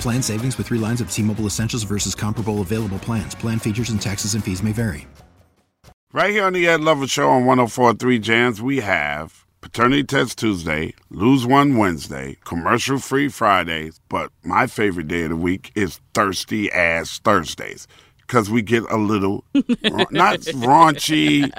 Plan savings with three lines of T Mobile Essentials versus comparable available plans. Plan features and taxes and fees may vary. Right here on the Ed Lover Show on 1043 Jams, we have Paternity Test Tuesday, Lose One Wednesday, Commercial Free Fridays, but my favorite day of the week is Thirsty Ass Thursdays. Because we get a little, not raunchy,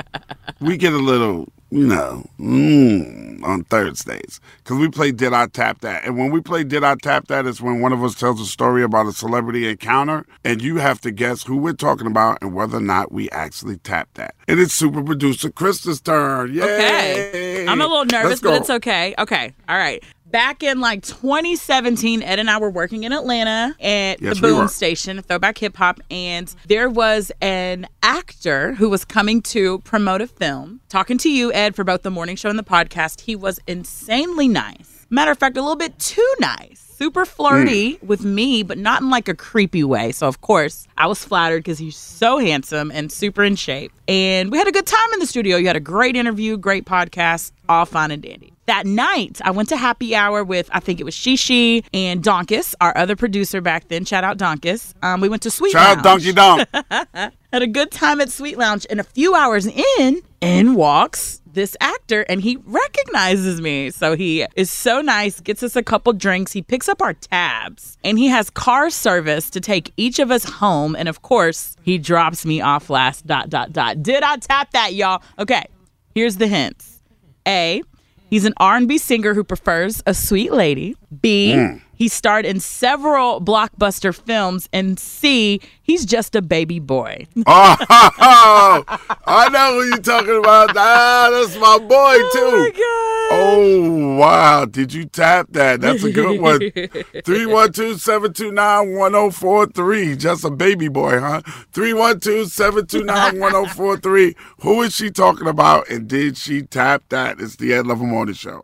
we get a little you know, mm, on Thursdays. Because we play Did I Tap That? And when we play Did I Tap That, it's when one of us tells a story about a celebrity encounter, and you have to guess who we're talking about and whether or not we actually tap that. And it's super producer Krista's turn. Yay! Okay. I'm a little nervous, but it's okay. Okay. All right back in like 2017, Ed and I were working in Atlanta at yes, the Boom we Station, Throwback Hip Hop, and there was an actor who was coming to promote a film. Talking to you, Ed, for both the morning show and the podcast, he was insanely nice. Matter of fact, a little bit too nice super flirty mm. with me, but not in like a creepy way. So, of course, I was flattered because he's so handsome and super in shape. And we had a good time in the studio. You had a great interview, great podcast, all fine and dandy. That night, I went to happy hour with, I think it was Shishi and Donkus, our other producer back then. Shout out Donkus. Um, we went to Sweet Shout Lounge. out Donkey Donk. Had a good time at Sweet Lounge. And a few hours in, in walks this actor and he recognizes me. So he is so nice, gets us a couple drinks. He picks up our tabs and he has car service to take each of us home. And of course, he drops me off last. Dot, dot, dot. Did I tap that, y'all? Okay, here's the hints A, he's an R&B singer who prefers a sweet lady. B, mm. He starred in several blockbuster films. And C, he's just a baby boy. oh, I know who you're talking about. Ah, that's my boy, too. oh too. Oh, oh, wow. Did you tap that? That's a good one. 312 729 1043. Just a baby boy, huh? 312 729 1043. Who is she talking about? And did she tap that? It's the Ed Lover Morning Show.